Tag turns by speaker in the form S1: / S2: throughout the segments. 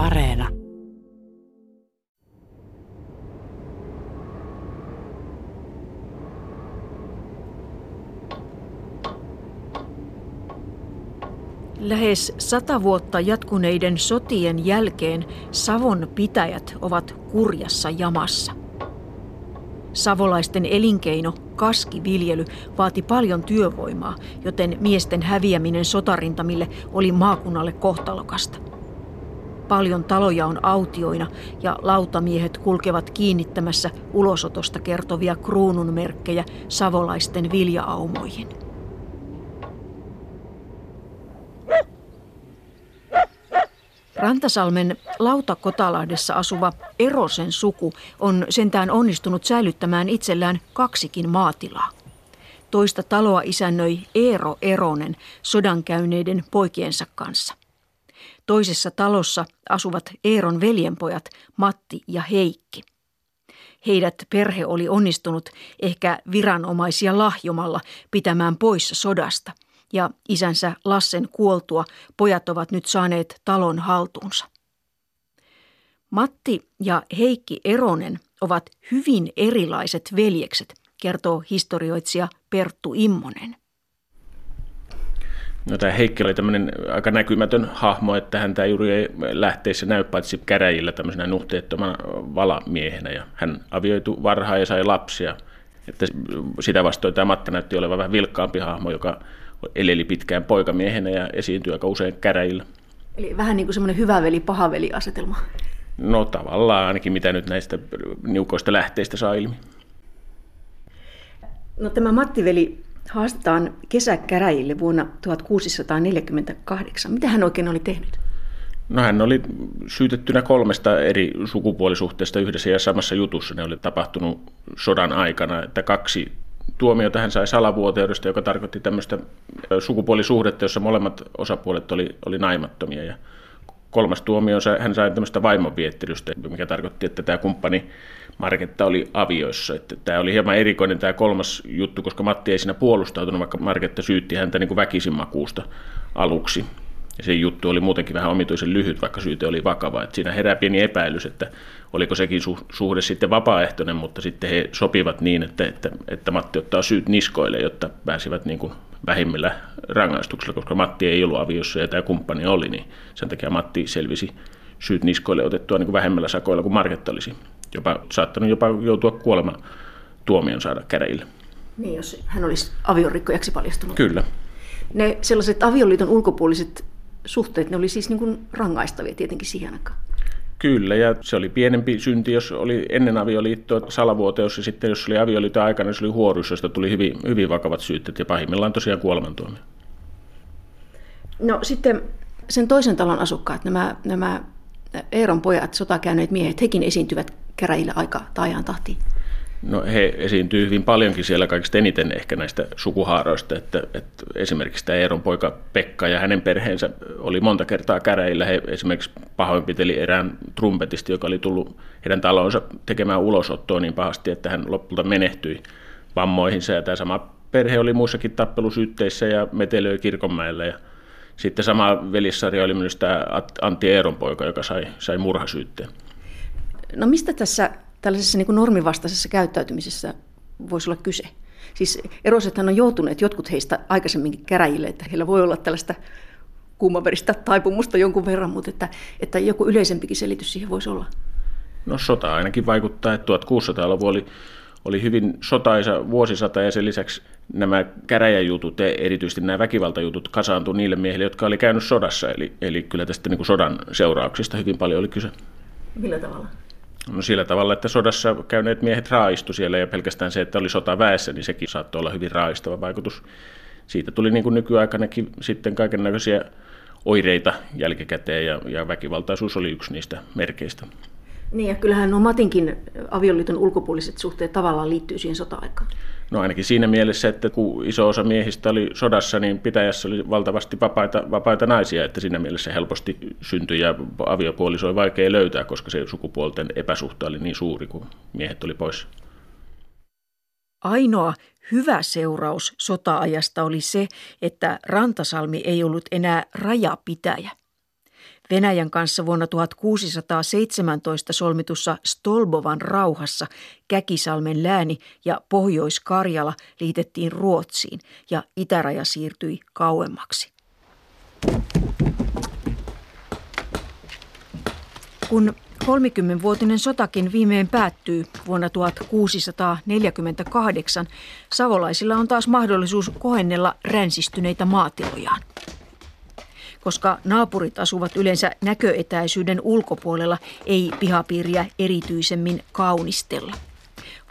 S1: Areena.
S2: Lähes sata vuotta jatkuneiden sotien jälkeen Savon pitäjät ovat kurjassa jamassa. Savolaisten elinkeino, kaskiviljely, vaati paljon työvoimaa, joten miesten häviäminen sotarintamille oli maakunnalle kohtalokasta. Paljon taloja on autioina ja lautamiehet kulkevat kiinnittämässä ulosotosta kertovia kruununmerkkejä savolaisten viljaaumoihin. Rantasalmen Lautakotalahdessa asuva Erosen suku on sentään onnistunut säilyttämään itsellään kaksikin maatilaa. Toista taloa isännöi Eero Eronen sodankäyneiden poikiensa kanssa. Toisessa talossa asuvat Eeron veljenpojat Matti ja Heikki. Heidät perhe oli onnistunut ehkä viranomaisia lahjomalla pitämään poissa sodasta – ja isänsä Lassen kuoltua pojat ovat nyt saaneet talon haltuunsa. Matti ja Heikki Eronen ovat hyvin erilaiset veljekset, kertoo historioitsija Perttu Immonen.
S3: No, tämä Heikki oli tämmöinen aika näkymätön hahmo, että hän tämä juuri ei lähteessä näy paitsi käräjillä tämmöisenä nuhteettomana valamiehenä. Ja hän avioitu varhaan ja sai lapsia. Että sitä vastoin tämä Matti näytti olevan vähän vilkkaampi hahmo, joka eleli pitkään poikamiehenä ja esiintyi aika usein käräjillä.
S2: Eli vähän niin kuin semmoinen hyvä veli, paha veli asetelma.
S3: No tavallaan ainakin mitä nyt näistä niukoista lähteistä saa ilmi.
S2: No tämä Mattiveli haastetaan kesäkäräjille vuonna 1648. Mitä hän oikein oli tehnyt?
S3: No hän oli syytettynä kolmesta eri sukupuolisuhteesta yhdessä ja samassa jutussa. Ne oli tapahtunut sodan aikana, että kaksi tuomiota hän sai salavuoteudesta, joka tarkoitti tämmöistä sukupuolisuhdetta, jossa molemmat osapuolet oli, oli naimattomia. Ja kolmas tuomio hän sai tämmöistä vaimonviettelystä, mikä tarkoitti, että tämä kumppani Marketta oli avioissa. Että tämä oli hieman erikoinen tämä kolmas juttu, koska Matti ei siinä puolustautunut, vaikka Marketta syytti häntä niin kuin väkisinmakuusta aluksi. Ja se juttu oli muutenkin vähän omituisen lyhyt, vaikka syyte oli vakava. Että siinä herää pieni epäilys, että oliko sekin suhde sitten vapaaehtoinen, mutta sitten he sopivat niin, että, että, että Matti ottaa syyt niskoille, jotta pääsivät niin kuin vähimmillä rangaistuksilla, koska Matti ei ollut aviossa ja tämä kumppani oli, niin sen takia Matti selvisi syyt niskoille otettua niin kuin vähemmällä sakoilla kuin Marketta olisi jopa, saattanut jopa joutua kuolema tuomion saada käräjille.
S2: Niin, jos hän olisi aviorikkojaksi paljastunut.
S3: Kyllä.
S2: Ne sellaiset avioliiton ulkopuoliset suhteet, ne oli siis niin kuin rangaistavia tietenkin siihen aikaan.
S3: Kyllä, ja se oli pienempi synti, jos oli ennen avioliittoa salavuoteus, ja sitten jos oli avioliiton aikana, niin se oli huorus, josta tuli hyvin, hyvin vakavat syytteet, ja pahimmillaan tosiaan kuolemantuomio.
S2: No sitten sen toisen talon asukkaat, nämä, nämä Eeron pojat, sotakäyneet miehet, hekin esiintyvät käräjillä aika taajaan tahtiin.
S3: No he esiintyy hyvin paljonkin siellä kaikista eniten ehkä näistä sukuhaaroista, että, että esimerkiksi tämä Eeron poika Pekka ja hänen perheensä oli monta kertaa käräjillä. He esimerkiksi pahoinpiteli erään trumpetisti, joka oli tullut heidän talonsa tekemään ulosottoa niin pahasti, että hän lopulta menehtyi vammoihinsa. Ja tämä sama perhe oli muissakin tappelusyytteissä ja metelöi kirkonmäellä. Ja sitten sama velissarja oli myös tämä Antti Eeron poika, joka sai, sai murhasyytteen.
S2: No mistä tässä tällaisessa niin normivastaisessa käyttäytymisessä voisi olla kyse. Siis erosethan on joutuneet jotkut heistä aikaisemminkin käräjille, että heillä voi olla tällaista kuumaveristä taipumusta jonkun verran, mutta että, että joku yleisempikin selitys siihen voisi olla.
S3: No sota ainakin vaikuttaa, että 1600-luvu oli, oli hyvin sotaisa vuosisata ja sen lisäksi nämä käräjäjutut, erityisesti nämä väkivaltajutut, kasaantui niille miehille, jotka oli käynyt sodassa. Eli, eli kyllä tästä niin kuin sodan seurauksista hyvin paljon oli kyse.
S2: Millä tavalla?
S3: No sillä tavalla, että sodassa käyneet miehet raistu siellä ja pelkästään se, että oli sota väessä, niin sekin saattoi olla hyvin raistava vaikutus. Siitä tuli niin kuin nykyaikanakin sitten kaiken näköisiä oireita jälkikäteen ja, ja väkivaltaisuus oli yksi niistä merkeistä.
S2: Niin ja kyllähän nuo Matinkin avioliiton ulkopuoliset suhteet tavallaan liittyy siihen sota-aikaan.
S3: No ainakin siinä mielessä, että kun iso osa miehistä oli sodassa, niin pitäjässä oli valtavasti vapaita, vapaita naisia, että siinä mielessä helposti syntyi ja aviopuoliso oli vaikea löytää, koska se sukupuolten epäsuhta oli niin suuri, kun miehet oli pois.
S2: Ainoa hyvä seuraus sota-ajasta oli se, että Rantasalmi ei ollut enää rajapitäjä. Venäjän kanssa vuonna 1617 solmitussa Stolbovan rauhassa Käkisalmen lääni ja Pohjois-Karjala liitettiin Ruotsiin ja itäraja siirtyi kauemmaksi. Kun 30-vuotinen sotakin viimein päättyy vuonna 1648, savolaisilla on taas mahdollisuus kohennella ränsistyneitä maatilojaan. Koska naapurit asuvat yleensä näköetäisyyden ulkopuolella, ei pihapiiriä erityisemmin kaunistella.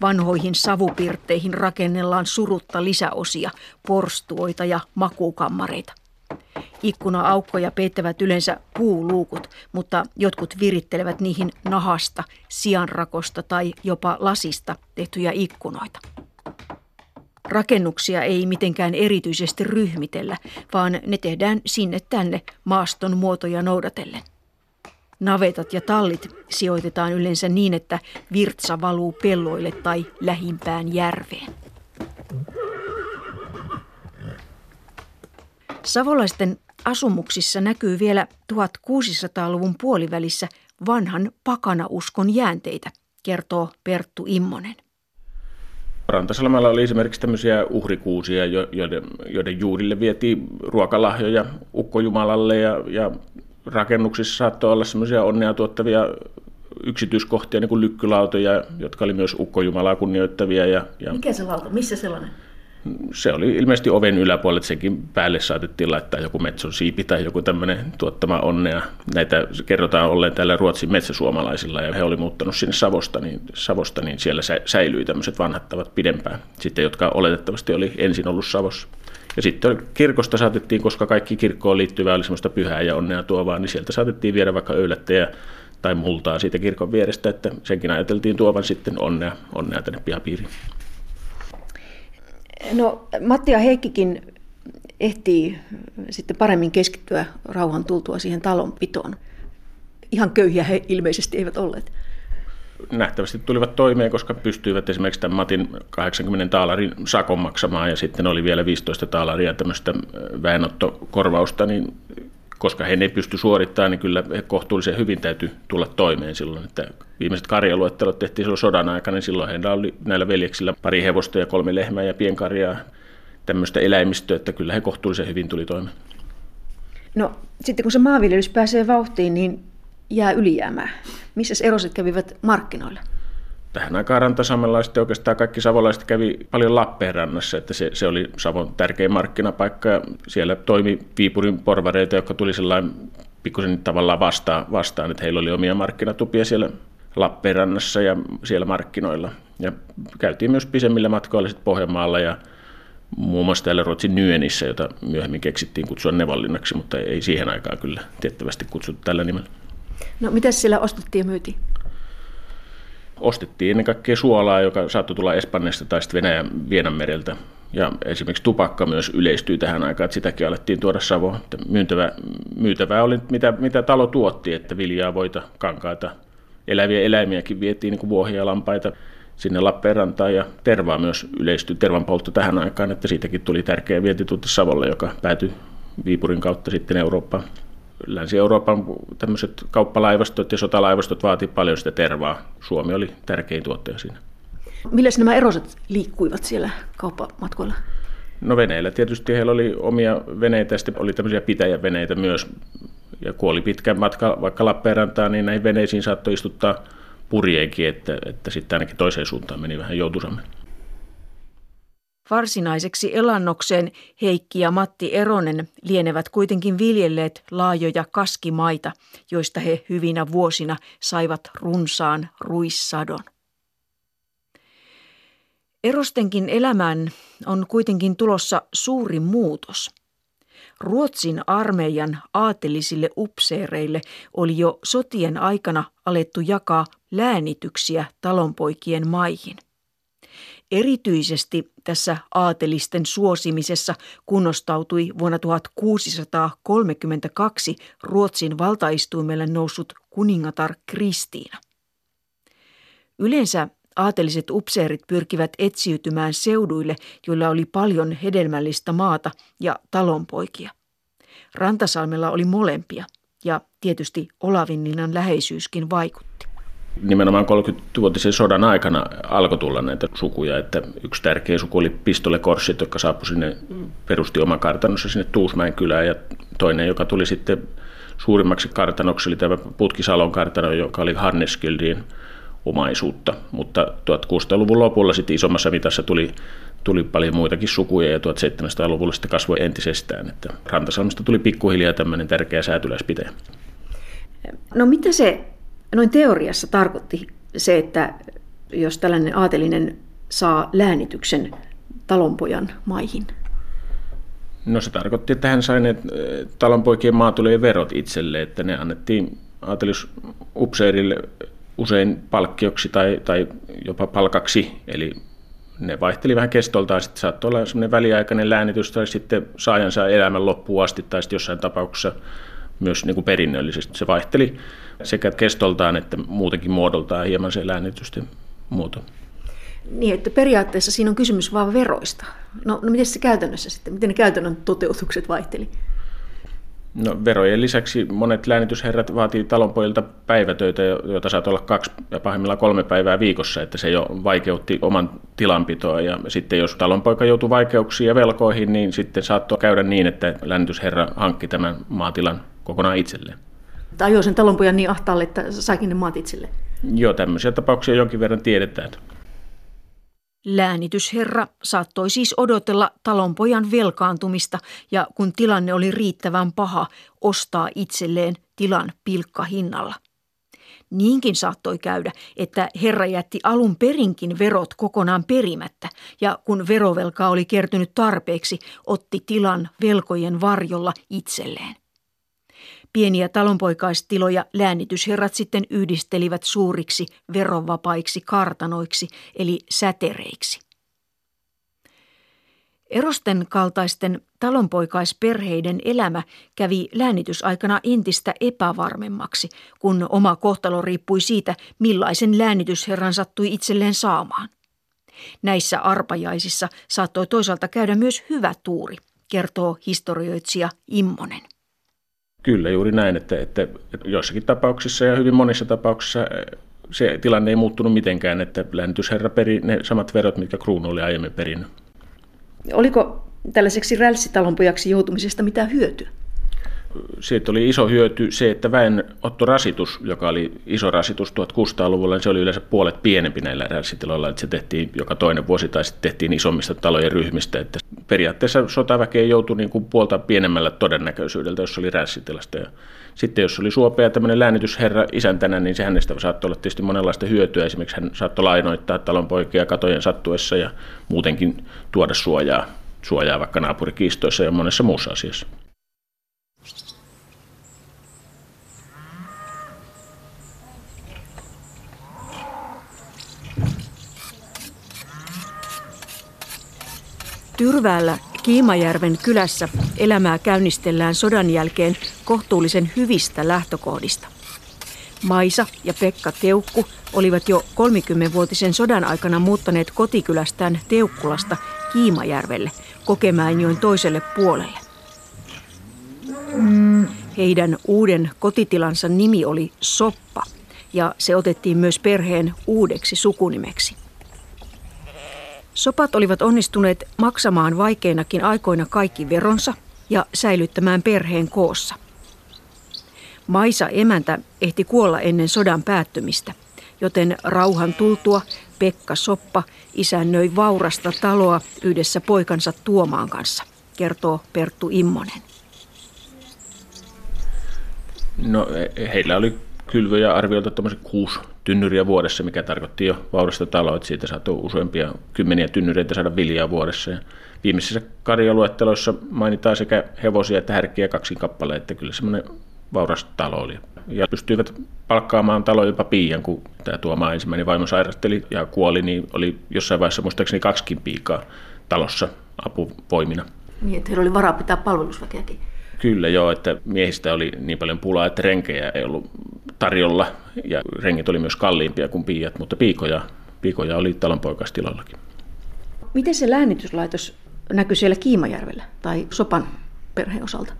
S2: Vanhoihin savupirtteihin rakennellaan surutta lisäosia, porstuoita ja makukammareita. Ikkuna-aukkoja peittävät yleensä puuluukut, mutta jotkut virittelevät niihin nahasta, sianrakosta tai jopa lasista tehtyjä ikkunoita. Rakennuksia ei mitenkään erityisesti ryhmitellä, vaan ne tehdään sinne tänne maaston muotoja noudatellen. Navetat ja tallit sijoitetaan yleensä niin, että virtsa valuu pelloille tai lähimpään järveen. Savolaisten asumuksissa näkyy vielä 1600-luvun puolivälissä vanhan pakanauskon jäänteitä, kertoo Perttu Immonen.
S3: Rantasalmella oli esimerkiksi tämmöisiä uhrikuusia, joiden, joiden juurille vietiin ruokalahjoja ukkojumalalle ja, ja rakennuksissa saattoi olla semmoisia onnea tuottavia yksityiskohtia, niin kuin lykkylautoja, jotka oli myös ukkojumalaa kunnioittavia. Ja,
S2: ja Mikä se lauta? Missä sellainen?
S3: Se oli ilmeisesti oven yläpuolella, että senkin päälle saatettiin laittaa joku metson siipi tai joku tämmöinen tuottama onnea. Näitä kerrotaan olleen täällä Ruotsin metsäsuomalaisilla ja he oli muuttanut sinne Savosta, niin, Savosta, niin siellä säilyi tämmöiset vanhat tavat pidempään, sitten jotka oletettavasti oli ensin ollut Savossa. Ja sitten kirkosta saatettiin, koska kaikki kirkkoon liittyvää oli semmoista pyhää ja onnea tuovaa, niin sieltä saatettiin viedä vaikka öylättäjä tai multaa siitä kirkon vierestä, että senkin ajateltiin tuovan sitten onnea, onnea tänne pihapiiriin.
S2: No Matti ja Heikkikin ehtii sitten paremmin keskittyä rauhan tultua siihen talonpitoon. Ihan köyhiä he ilmeisesti eivät olleet.
S3: Nähtävästi tulivat toimeen, koska pystyivät esimerkiksi tämän Matin 80 taalarin sakon maksamaan ja sitten oli vielä 15 taalaria tämmöistä väenottokorvausta, niin koska he ei pysty suorittamaan, niin kyllä he kohtuullisen hyvin täytyy tulla toimeen silloin. Että viimeiset karjaluettelot tehtiin silloin sodan aikana, niin silloin heillä oli näillä veljeksillä pari hevosta ja kolme lehmää ja pienkarjaa, tämmöistä eläimistöä, että kyllä he kohtuullisen hyvin tuli toimeen.
S2: No sitten kun se maanviljelys pääsee vauhtiin, niin jää ylijäämää. Missä eroset kävivät markkinoille?
S3: Tähän aikaan rantasamelaiset ja oikeastaan kaikki savolaiset kävi paljon Lappeenrannassa, että se, se oli Savon tärkein markkinapaikka ja siellä toimi Viipurin porvareita, jotka tuli sellainen pikkusen tavallaan vastaan, vastaan, että heillä oli omia markkinatupia siellä Lappeenrannassa ja siellä markkinoilla. Ja käytiin myös pisemmillä matkoilla sitten Pohjanmaalla ja muun muassa täällä Ruotsin Nyenissä, jota myöhemmin keksittiin kutsua Nevallinnaksi, mutta ei siihen aikaan kyllä tiettävästi kutsuttu tällä nimellä.
S2: No mitä siellä ostettiin ja myytiin?
S3: Ostettiin ennen kaikkea suolaa, joka saattoi tulla Espanjasta tai sitten Venäjän Vienanmereltä. Ja esimerkiksi tupakka myös yleistyi tähän aikaan, että sitäkin alettiin tuoda Savoon. Myytävää, myytävää oli, mitä, mitä talo tuotti, että viljaa, voita, kankaita, eläviä eläimiäkin vietiin, niin kuin vuohia ja lampaita sinne Lappeenrantaan ja tervaa myös yleistyi, tervan poltto tähän aikaan, että siitäkin tuli tärkeä vientituote Savolle, joka päätyi Viipurin kautta sitten Eurooppaan. Länsi-Euroopan tämmöiset kauppalaivastot ja sotalaivastot vaati paljon sitä tervaa. Suomi oli tärkein tuottaja siinä.
S2: Millä nämä eroset liikkuivat siellä kauppamatkoilla?
S3: No veneillä tietysti heillä oli omia veneitä, sitten oli tämmöisiä pitäjäveneitä myös. Ja kuoli pitkä matka vaikka Lappeenrantaan, niin näihin veneisiin saattoi istuttaa purjeenkin, että, että sitten ainakin toiseen suuntaan meni vähän joutuisammin.
S2: Varsinaiseksi elannokseen Heikki ja Matti Eronen lienevät kuitenkin viljelleet laajoja kaskimaita, joista he hyvinä vuosina saivat runsaan ruissadon. Erostenkin elämään on kuitenkin tulossa suuri muutos. Ruotsin armeijan aatelisille upseereille oli jo sotien aikana alettu jakaa läänityksiä talonpoikien maihin – Erityisesti tässä aatelisten suosimisessa kunnostautui vuonna 1632 Ruotsin valtaistuimelle noussut kuningatar Kristiina. Yleensä aateliset upseerit pyrkivät etsiytymään seuduille, joilla oli paljon hedelmällistä maata ja talonpoikia. Rantasalmella oli molempia. Ja tietysti Olavinlinnan läheisyyskin vaikutti.
S3: Nimenomaan 30-vuotisen sodan aikana alkoi tulla näitä sukuja, että yksi tärkeä suku oli pistolekorssit, jotka saapui sinne, perusti oman kartanossa sinne Tuusmäen kylään ja toinen, joka tuli sitten suurimmaksi kartanoksi, oli tämä Putkisalon kartano, joka oli Harneskildin omaisuutta, mutta 1600-luvun lopulla sitten isommassa mitassa tuli, tuli paljon muitakin sukuja ja 1700-luvulla sitten kasvoi entisestään, että Rantasalmista tuli pikkuhiljaa tämmöinen tärkeä säätyläispitäjä.
S2: No mitä se noin teoriassa tarkoitti se, että jos tällainen aatelinen saa läänityksen talonpojan maihin?
S3: No se tarkoitti, että hän sai ne talonpoikien maatulojen verot itselle, että ne annettiin aatelisupseerille usein palkkioksi tai, tai jopa palkaksi, eli ne vaihteli vähän kestoltaan, sitten saattoi olla semmoinen väliaikainen läänitys tai sitten saajansa elämän loppuun asti tai sitten jossain tapauksessa myös niin kuin perinnöllisesti. Se vaihteli sekä kestoltaan että muutenkin muodoltaan hieman se läänitysten muoto.
S2: Niin, että periaatteessa siinä on kysymys vain veroista. No, no miten se käytännössä sitten, miten ne käytännön toteutukset vaihteli?
S3: No, verojen lisäksi monet läänitysherrat vaatii talonpojilta päivätöitä, joita saat olla kaksi ja pahimmillaan kolme päivää viikossa, että se jo vaikeutti oman tilanpitoa. Ja sitten jos talonpoika joutui vaikeuksiin ja velkoihin, niin sitten saattoi käydä niin, että läänitysherra hankki tämän maatilan kokonaan itselleen.
S2: Tai ajoi sen talonpojan niin ahtaalle, että saikin ne maat itselleen.
S3: Joo, tämmöisiä tapauksia jonkin verran tiedetään.
S2: Läänitysherra saattoi siis odotella talonpojan velkaantumista ja kun tilanne oli riittävän paha, ostaa itselleen tilan pilkkahinnalla. Niinkin saattoi käydä, että herra jätti alun perinkin verot kokonaan perimättä ja kun verovelkaa oli kertynyt tarpeeksi, otti tilan velkojen varjolla itselleen. Pieniä talonpoikaistiloja läänitysherrat sitten yhdistelivät suuriksi verovapaiksi kartanoiksi eli sätereiksi. Erosten kaltaisten talonpoikaisperheiden elämä kävi läänitysaikana entistä epävarmemmaksi, kun oma kohtalo riippui siitä, millaisen läänitysherran sattui itselleen saamaan. Näissä arpajaisissa saattoi toisaalta käydä myös hyvä tuuri, kertoo historioitsija Immonen.
S3: Kyllä, juuri näin, että, että, joissakin tapauksissa ja hyvin monissa tapauksissa eh, se tilanne ei muuttunut mitenkään, että läänitysherra peri ne samat verot, mitkä kruunu oli aiemmin perinnyt.
S2: Oliko tällaiseksi rälssitalonpojaksi joutumisesta mitään hyötyä?
S3: Siitä oli iso hyöty se, että väenottorasitus, joka oli iso rasitus 1600-luvulla, niin se oli yleensä puolet pienempi näillä rässitiloilla, että se tehtiin joka toinen vuosi tai sitten tehtiin isommista talojen ryhmistä. Että periaatteessa sotaväkeä joutui niin kuin puolta pienemmällä todennäköisyydeltä, jos oli rässitilasta. Ja sitten jos oli suopea tämmöinen läänitysherra isäntänä, niin se hänestä saattoi olla tietysti monenlaista hyötyä. Esimerkiksi hän saattoi lainoittaa talonpoikia katojen sattuessa ja muutenkin tuoda suojaa, suojaa vaikka naapurikiistoissa ja monessa muussa asiassa.
S2: Tyrväällä Kiimajärven kylässä elämää käynnistellään sodan jälkeen kohtuullisen hyvistä lähtökohdista. Maisa ja Pekka Teukku olivat jo 30-vuotisen sodan aikana muuttaneet kotikylästään Teukkulasta Kiimajärvelle Kokemäenjoen toiselle puolelle. Heidän uuden kotitilansa nimi oli Soppa ja se otettiin myös perheen uudeksi sukunimeksi. Sopat olivat onnistuneet maksamaan vaikeinakin aikoina kaikki veronsa ja säilyttämään perheen koossa. Maisa emäntä ehti kuolla ennen sodan päättymistä, joten rauhan tultua Pekka Soppa isännöi vaurasta taloa yhdessä poikansa Tuomaan kanssa, kertoo Perttu Immonen.
S3: No heillä oli kylvyjä arviolta kuusi tynnyriä vuodessa, mikä tarkoitti jo vaurasta taloa, että siitä saattoi useampia kymmeniä tynnyreitä saada viljaa vuodessa. Ja viimeisissä karjaluetteloissa mainitaan sekä hevosia että härkkiä kaksi kappale, että kyllä semmoinen vauras talo oli. Ja pystyivät palkkaamaan talo jopa piian, kun tämä Tuomaa ensimmäinen vaimo sairasteli ja kuoli, niin oli jossain vaiheessa muistaakseni kaksikin piikaa talossa apuvoimina.
S2: Niin, että heillä oli varaa pitää palvelusväkeäkin.
S3: Kyllä joo, että miehistä oli niin paljon pulaa, että renkejä ei ollut tarjolla ja rengit oli myös kalliimpia kuin piiat, mutta piikoja, piikoja oli talonpoikastilallakin.
S2: Miten se läänityslaitos näkyy siellä Kiimajärvellä tai Sopan perheen osalta?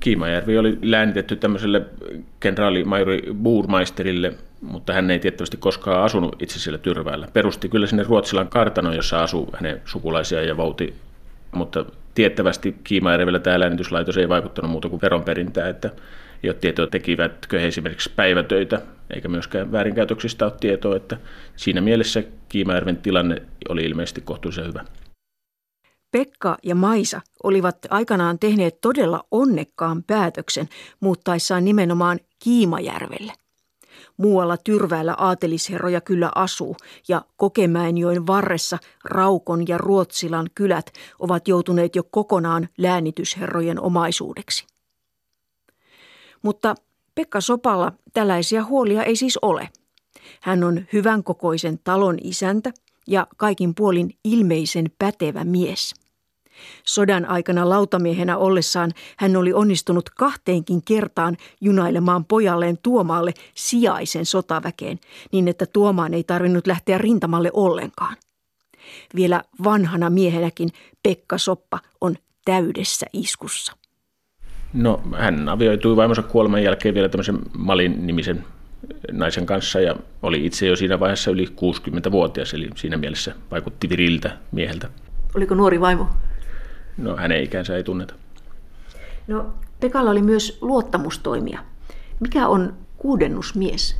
S3: Kiimajärvi oli läänitetty tämmöiselle kenraali-majori Buurmaisterille, mutta hän ei tiettävästi koskaan asunut itse siellä Tyrväällä. Perusti kyllä sinne Ruotsilan kartano, jossa asuu hänen sukulaisia ja vouti, mutta tiettävästi Kiimajärvellä tämä läänityslaitos ei vaikuttanut muuta kuin veronperintää, että ei ole tietoa, tekivätkö he esimerkiksi päivätöitä, eikä myöskään väärinkäytöksistä ole tietoa, että siinä mielessä Kiimajärven tilanne oli ilmeisesti kohtuullisen hyvä.
S2: Pekka ja Maisa olivat aikanaan tehneet todella onnekkaan päätöksen muuttaessaan nimenomaan Kiimajärvelle. Muualla Tyrväällä aatelisherroja kyllä asuu ja Kokemäenjoen varressa Raukon ja Ruotsilan kylät ovat joutuneet jo kokonaan läänitysherrojen omaisuudeksi. Mutta Pekka Sopalla tällaisia huolia ei siis ole. Hän on hyvän kokoisen talon isäntä ja kaikin puolin ilmeisen pätevä mies – Sodan aikana lautamiehenä ollessaan hän oli onnistunut kahteenkin kertaan junailemaan pojalleen Tuomaalle sijaisen sotaväkeen, niin että Tuomaan ei tarvinnut lähteä rintamalle ollenkaan. Vielä vanhana miehenäkin Pekka Soppa on täydessä iskussa.
S3: No hän avioitui vaimonsa kuoleman jälkeen vielä tämmöisen Malin nimisen naisen kanssa ja oli itse jo siinä vaiheessa yli 60-vuotias, eli siinä mielessä vaikutti viriltä mieheltä.
S2: Oliko nuori vaimo?
S3: No hänen ikänsä ei tunneta.
S2: No Pekalla oli myös luottamustoimia. Mikä on kuudennusmies?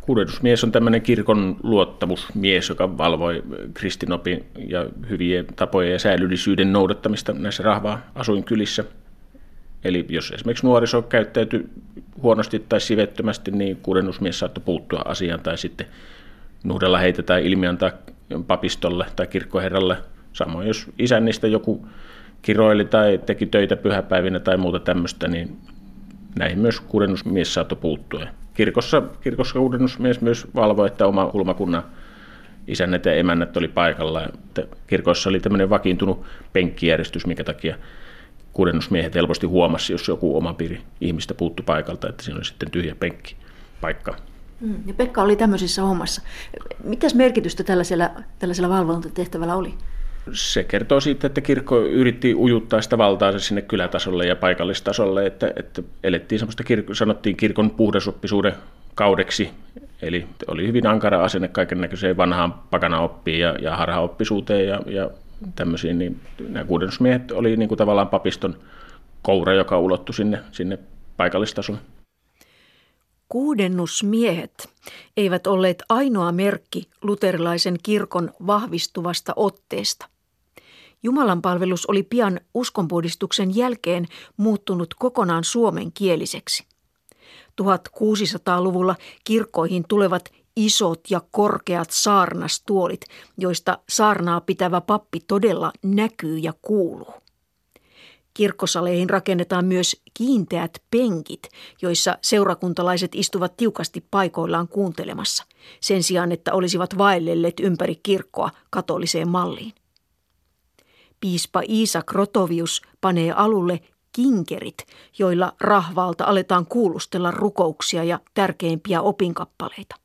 S3: Kuudennusmies on tämmöinen kirkon luottamusmies, joka valvoi kristinopin ja hyvien tapojen ja säälyllisyyden noudattamista näissä rahvaa asuinkylissä. Eli jos esimerkiksi nuoriso käyttäytyi huonosti tai sivettömästi, niin kuudennusmies saattoi puuttua asiaan tai sitten nuhdella heitä tai ilmiantaa papistolle tai kirkkoherralle – Samoin jos isännistä joku kiroili tai teki töitä pyhäpäivinä tai muuta tämmöistä, niin näihin myös kuudennusmies saattoi puuttua. Kirkossa, kirkossa kuudennusmies myös valvoi, että oma kulmakunnan isännät ja emännät oli paikalla. Kirkossa oli tämmöinen vakiintunut penkkijärjestys, minkä takia kuudennusmiehet helposti huomasi, jos joku oma piiri ihmistä puuttu paikalta, että siinä oli sitten tyhjä penkki paikka.
S2: Mm, ja Pekka oli tämmöisissä hommassa. Mitäs merkitystä tällaisella, tällaisella valvontatehtävällä oli?
S3: Se kertoo siitä, että kirkko yritti ujuttaa sitä valtaansa sinne kylätasolle ja paikallistasolle, että, että elettiin semmoista, kirkko, sanottiin kirkon puhdasoppisuuden kaudeksi, eli oli hyvin ankara asenne kaiken näköiseen vanhaan pakanaoppiin ja, ja harhaoppisuuteen ja, ja tämmöisiin, niin nämä kuudennusmiehet oli niin kuin tavallaan papiston koura, joka ulottui sinne, sinne paikallistasolle.
S2: Kuudennusmiehet eivät olleet ainoa merkki luterilaisen kirkon vahvistuvasta otteesta. Jumalan palvelus oli pian uskonpuhdistuksen jälkeen muuttunut kokonaan suomenkieliseksi. 1600-luvulla kirkkoihin tulevat isot ja korkeat saarnastuolit, joista saarnaa pitävä pappi todella näkyy ja kuuluu. Kirkkosaleihin rakennetaan myös kiinteät penkit, joissa seurakuntalaiset istuvat tiukasti paikoillaan kuuntelemassa, sen sijaan että olisivat vaellelleet ympäri kirkkoa katoliseen malliin. Piispa Iisa Krotovius panee alulle kinkerit, joilla rahvalta aletaan kuulustella rukouksia ja tärkeimpiä opinkappaleita.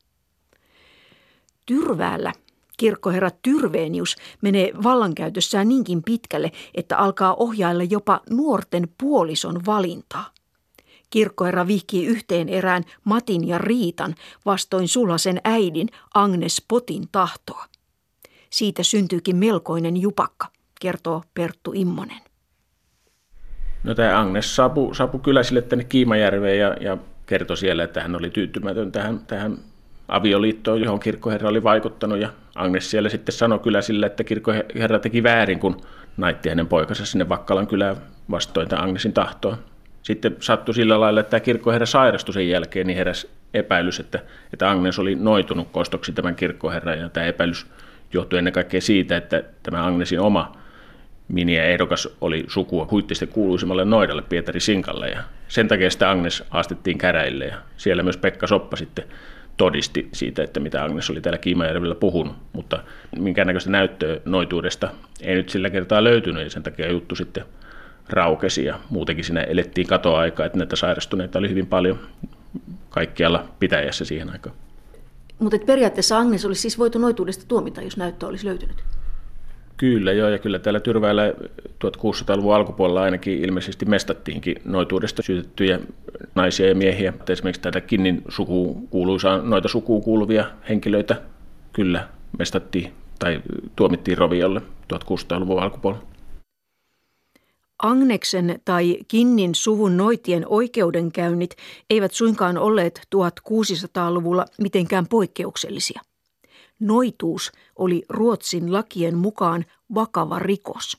S2: Tyrväällä kirkkoherra Tyrveenius menee vallankäytössään niinkin pitkälle, että alkaa ohjailla jopa nuorten puolison valintaa. Kirkkoherra vihkii yhteen erään Matin ja Riitan vastoin Sulasen äidin Agnes Potin tahtoa. Siitä syntyykin melkoinen jupakka – kertoo Perttu Immonen.
S3: No tämä Agnes saapui, saapui kyllä sille tänne Kiimajärveen ja, ja kertoi siellä, että hän oli tyytymätön tähän, tähän avioliittoon, johon kirkkoherra oli vaikuttanut. Ja Agnes siellä sitten sanoi kyllä sille, että kirkkoherra teki väärin, kun naitti hänen poikansa sinne Vakkalan kylään vastoin tämän Agnesin tahtoa. Sitten sattui sillä lailla, että tämä kirkkoherra sairastui sen jälkeen, niin heräsi epäilys, että, että Agnes oli noitunut kostoksi tämän kirkkoherran. Ja tämä epäilys johtui ennen kaikkea siitä, että tämä Agnesin oma Miniä ehdokas oli sukua huittisten kuuluisimmalle noidalle Pietari Sinkalle ja sen takia sitä Agnes haastettiin käräille ja siellä myös Pekka Soppa sitten todisti siitä, että mitä Agnes oli täällä Kiimajärvellä puhunut, mutta minkäännäköistä näyttöä noituudesta ei nyt sillä kertaa löytynyt ja sen takia juttu sitten raukesi ja muutenkin siinä elettiin katoaikaa, että näitä sairastuneita oli hyvin paljon kaikkialla pitäjässä siihen aikaan.
S2: Mutta periaatteessa Agnes olisi siis voitu noituudesta tuomita, jos näyttö olisi löytynyt?
S3: Kyllä joo, ja kyllä täällä Tyrväällä 1600-luvun alkupuolella ainakin ilmeisesti mestattiinkin noituudesta syytettyjä naisia ja miehiä. Esimerkiksi tätä Kinnin sukuun kuuluisaan noita sukuun kuuluvia henkilöitä kyllä mestattiin tai tuomittiin roviolle 1600-luvun alkupuolella.
S2: Agneksen tai Kinnin suvun noitien oikeudenkäynnit eivät suinkaan olleet 1600-luvulla mitenkään poikkeuksellisia. Noituus oli Ruotsin lakien mukaan vakava rikos.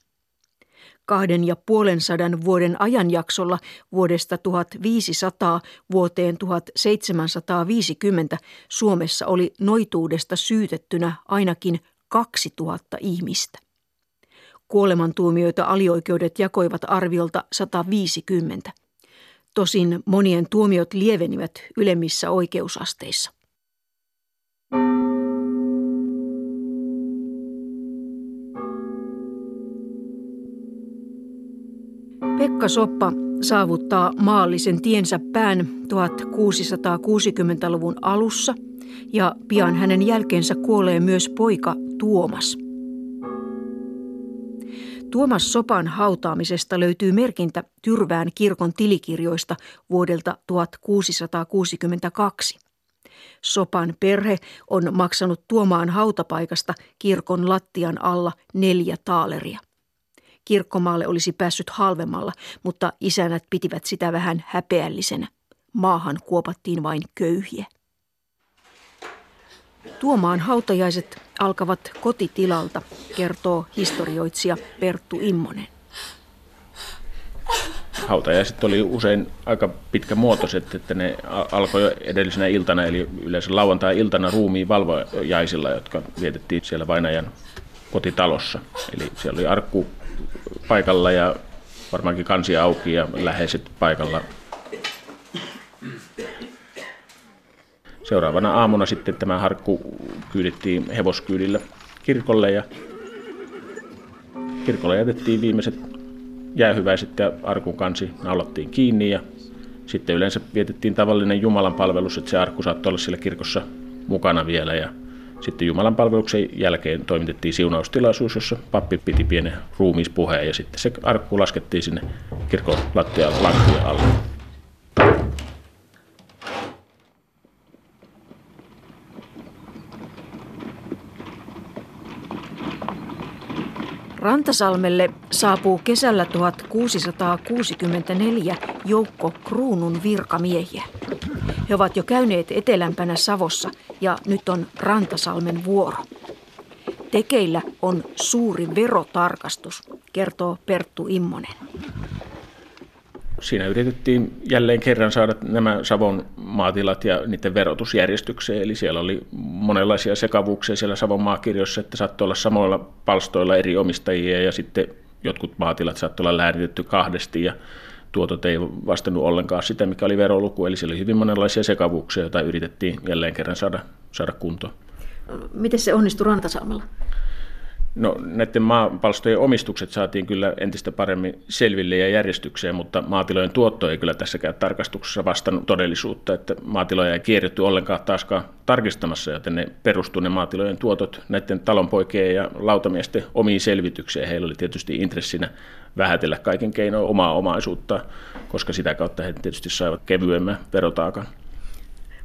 S2: Kahden ja puolen sadan vuoden ajanjaksolla vuodesta 1500 vuoteen 1750 Suomessa oli noituudesta syytettynä ainakin 2000 ihmistä. Kuolemantuomioita alioikeudet jakoivat arviolta 150. Tosin monien tuomiot lievenivät ylemmissä oikeusasteissa. Pekka Soppa saavuttaa maallisen tiensä pään 1660-luvun alussa ja pian hänen jälkeensä kuolee myös poika Tuomas. Tuomas Sopan hautaamisesta löytyy merkintä Tyrvään kirkon tilikirjoista vuodelta 1662. Sopan perhe on maksanut Tuomaan hautapaikasta kirkon lattian alla neljä taaleria. Kirkkomaalle olisi päässyt halvemmalla, mutta isänät pitivät sitä vähän häpeällisenä. Maahan kuopattiin vain köyhiä. Tuomaan hautajaiset alkavat kotitilalta, kertoo historioitsija Perttu Immonen.
S3: Hautajaiset oli usein aika pitkä muotoiset, että ne alkoi jo edellisenä iltana, eli yleensä lauantai-iltana ruumiin valvojaisilla, jotka vietettiin siellä vainajan kotitalossa. Eli siellä oli arkku paikalla ja varmaankin kansi auki ja läheiset paikalla. Seuraavana aamuna sitten tämä harkku kyydittiin hevoskyydillä kirkolle ja kirkolle jätettiin viimeiset jäähyväiset ja arkun kansi naulattiin kiinni ja sitten yleensä vietettiin tavallinen Jumalan palvelus, että se arkku saattoi olla siellä kirkossa mukana vielä ja sitten Jumalan palveluksen jälkeen toimitettiin siunaustilaisuus, jossa pappi piti pienen ruumiispuheen ja sitten se arkku laskettiin sinne kirkon lattian alle.
S2: Rantasalmelle saapuu kesällä 1664 joukko kruunun virkamiehiä. He ovat jo käyneet etelämpänä Savossa ja nyt on Rantasalmen vuoro. Tekeillä on suuri verotarkastus, kertoo Perttu Immonen
S3: siinä yritettiin jälleen kerran saada nämä Savon maatilat ja niiden verotusjärjestykseen. Eli siellä oli monenlaisia sekavuuksia siellä Savon maakirjoissa, että saattoi olla samoilla palstoilla eri omistajia ja sitten jotkut maatilat saattoi olla läänitetty kahdesti ja tuotot ei vastannut ollenkaan sitä, mikä oli veroluku. Eli siellä oli hyvin monenlaisia sekavuuksia, joita yritettiin jälleen kerran saada, saada kuntoon.
S2: Miten se onnistui Rantasalmella?
S3: No näiden maapalstojen omistukset saatiin kyllä entistä paremmin selville ja järjestykseen, mutta maatilojen tuotto ei kyllä tässäkään tarkastuksessa vastannut todellisuutta, että maatiloja ei kierretty ollenkaan taaskaan tarkistamassa, joten ne perustuivat ne maatilojen tuotot näiden talonpoikien ja lautamiesten omiin selvityksiin. Heillä oli tietysti intressinä vähätellä kaiken keinoin omaa omaisuutta, koska sitä kautta he tietysti saivat kevyemmän verotaakan.